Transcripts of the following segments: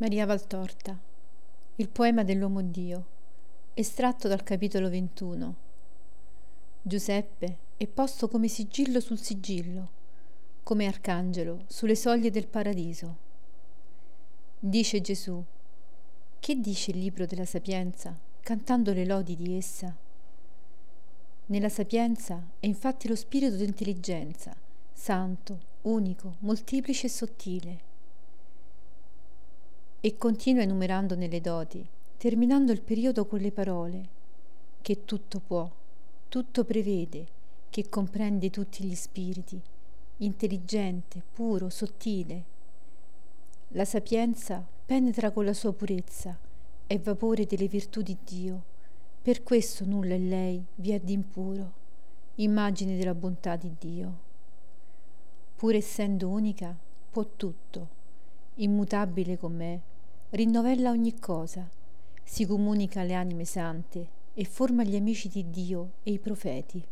Maria Valtorta. Il poema dell'uomo Dio. Estratto dal capitolo 21. Giuseppe è posto come sigillo sul sigillo, come arcangelo sulle soglie del paradiso. Dice Gesù. Che dice il libro della sapienza, cantando le lodi di essa? Nella sapienza è infatti lo spirito d'intelligenza, santo, unico, molteplice e sottile e continua enumerando nelle doti, terminando il periodo con le parole che tutto può, tutto prevede, che comprende tutti gli spiriti, intelligente, puro, sottile. La sapienza penetra con la sua purezza, è vapore delle virtù di Dio, per questo nulla in lei vi è d'impuro, immagine della bontà di Dio. Pur essendo unica, può tutto immutabile con me, rinnovella ogni cosa, si comunica alle anime sante e forma gli amici di Dio e i profeti.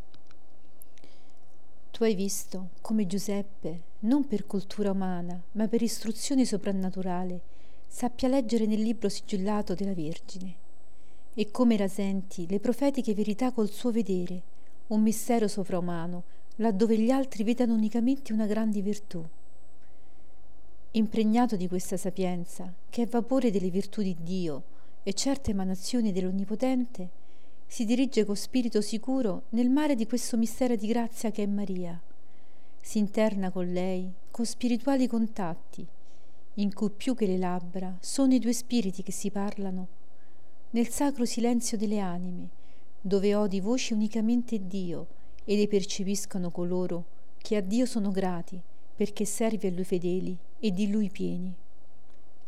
Tu hai visto come Giuseppe, non per cultura umana, ma per istruzione soprannaturale, sappia leggere nel libro sigillato della Vergine, e come rasenti le profetiche verità col suo vedere, un mistero sovraumano, laddove gli altri vedano unicamente una grande virtù. Impregnato di questa sapienza, che è vapore delle virtù di Dio e certe emanazioni dell'Onnipotente, si dirige con spirito sicuro nel mare di questo mistero di grazia che è Maria. Si interna con lei con spirituali contatti, in cui più che le labbra sono i due spiriti che si parlano, nel sacro silenzio delle anime, dove odi voci unicamente Dio e le percepiscono coloro che a Dio sono grati perché servi a Lui fedeli e di Lui pieni.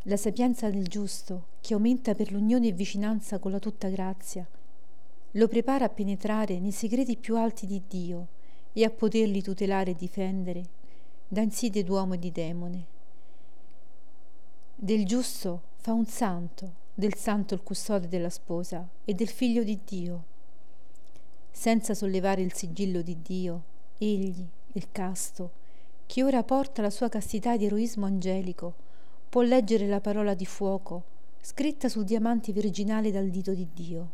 La sapienza del giusto, che aumenta per l'unione e vicinanza con la tutta grazia, lo prepara a penetrare nei segreti più alti di Dio e a poterli tutelare e difendere da insidie d'uomo e di demone. Del giusto fa un santo, del santo il custode della sposa e del figlio di Dio. Senza sollevare il sigillo di Dio, egli, il casto, chi ora porta la sua castità di eroismo angelico può leggere la parola di fuoco scritta sul diamante virginale dal dito di Dio.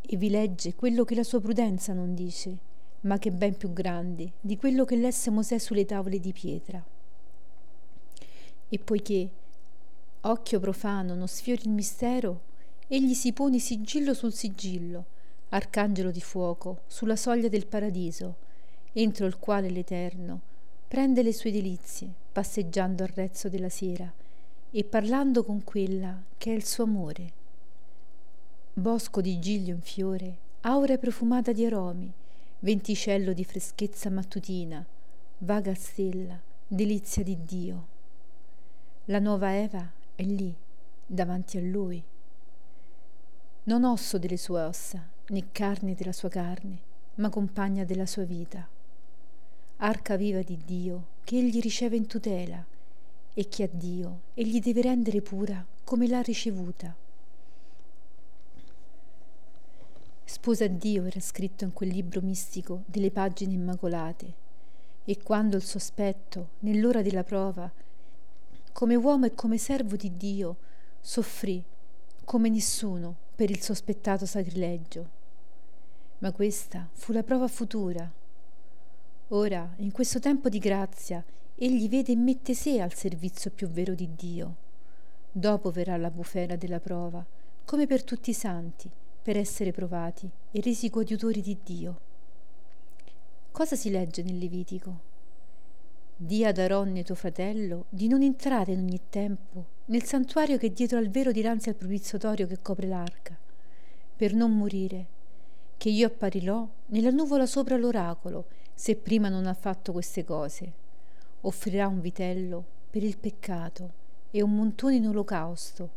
E vi legge quello che la sua prudenza non dice, ma che è ben più grande di quello che lesse Mosè sulle tavole di pietra. E poiché occhio profano non sfiori il mistero, egli si pone sigillo sul sigillo, arcangelo di fuoco, sulla soglia del paradiso, entro il quale l'Eterno prende le sue delizie, passeggiando al rezzo della sera e parlando con quella che è il suo amore. Bosco di giglio in fiore, aurea profumata di aromi, venticello di freschezza mattutina, vaga stella, delizia di Dio. La nuova Eva è lì, davanti a lui. Non osso delle sue ossa, né carne della sua carne, ma compagna della sua vita arca viva di Dio, che egli riceve in tutela e che a Dio egli deve rendere pura come l'ha ricevuta. Sposa a Dio era scritto in quel libro mistico delle pagine immacolate, e quando il sospetto, nell'ora della prova, come uomo e come servo di Dio, soffrì come nessuno per il sospettato sacrilegio. Ma questa fu la prova futura Ora, in questo tempo di grazia, egli vede e mette sé al servizio più vero di Dio. Dopo verrà la bufera della prova, come per tutti i santi, per essere provati e resi coadiutori di Dio. Cosa si legge nel Levitico? Dì ad Aronne tuo fratello di non entrare in ogni tempo nel santuario che è dietro al vero dinanzi al propiziatorio che copre l'arca, per non morire, che io apparirò nella nuvola sopra l'oracolo se prima non ha fatto queste cose. Offrirà un vitello per il peccato e un montone in olocausto,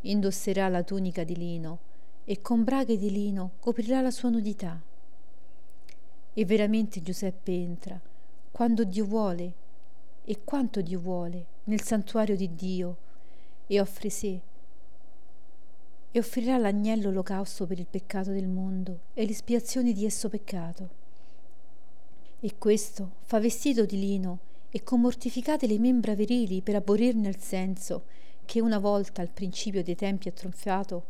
indosserà la tunica di lino e con braghe di lino coprirà la sua nudità. E veramente Giuseppe entra, quando Dio vuole e quanto Dio vuole, nel santuario di Dio, e offre sé, e offrirà l'agnello olocausto per il peccato del mondo e l'espiazione di esso peccato e questo fa vestito di lino e con mortificate le membra virili per aborirne il senso che una volta al principio dei tempi ha tronfiato,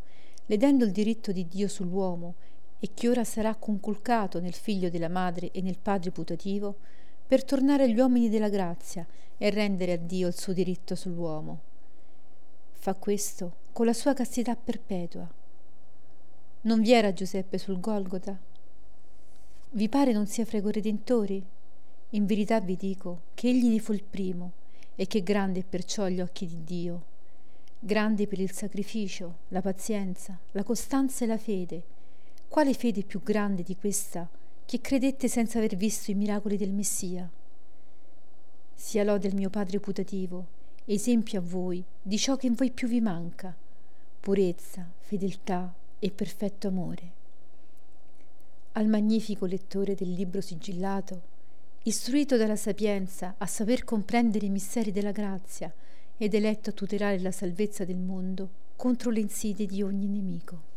ledendo il diritto di Dio sull'uomo e che ora sarà conculcato nel figlio della madre e nel padre putativo, per tornare agli uomini della grazia e rendere a Dio il suo diritto sull'uomo. Fa questo con la sua castità perpetua. Non vi era Giuseppe sul Golgota? Vi pare non sia fra i corredentori? In verità vi dico che egli ne fu il primo e che grande è perciò agli occhi di Dio. Grande per il sacrificio, la pazienza, la costanza e la fede. Quale fede più grande di questa che credette senza aver visto i miracoli del Messia? Sia lode il mio Padre putativo, esempio a voi di ciò che in voi più vi manca, purezza, fedeltà e perfetto amore. Al magnifico lettore del libro sigillato, istruito dalla sapienza a saper comprendere i misteri della grazia ed eletto a tutelare la salvezza del mondo contro le insidie di ogni nemico.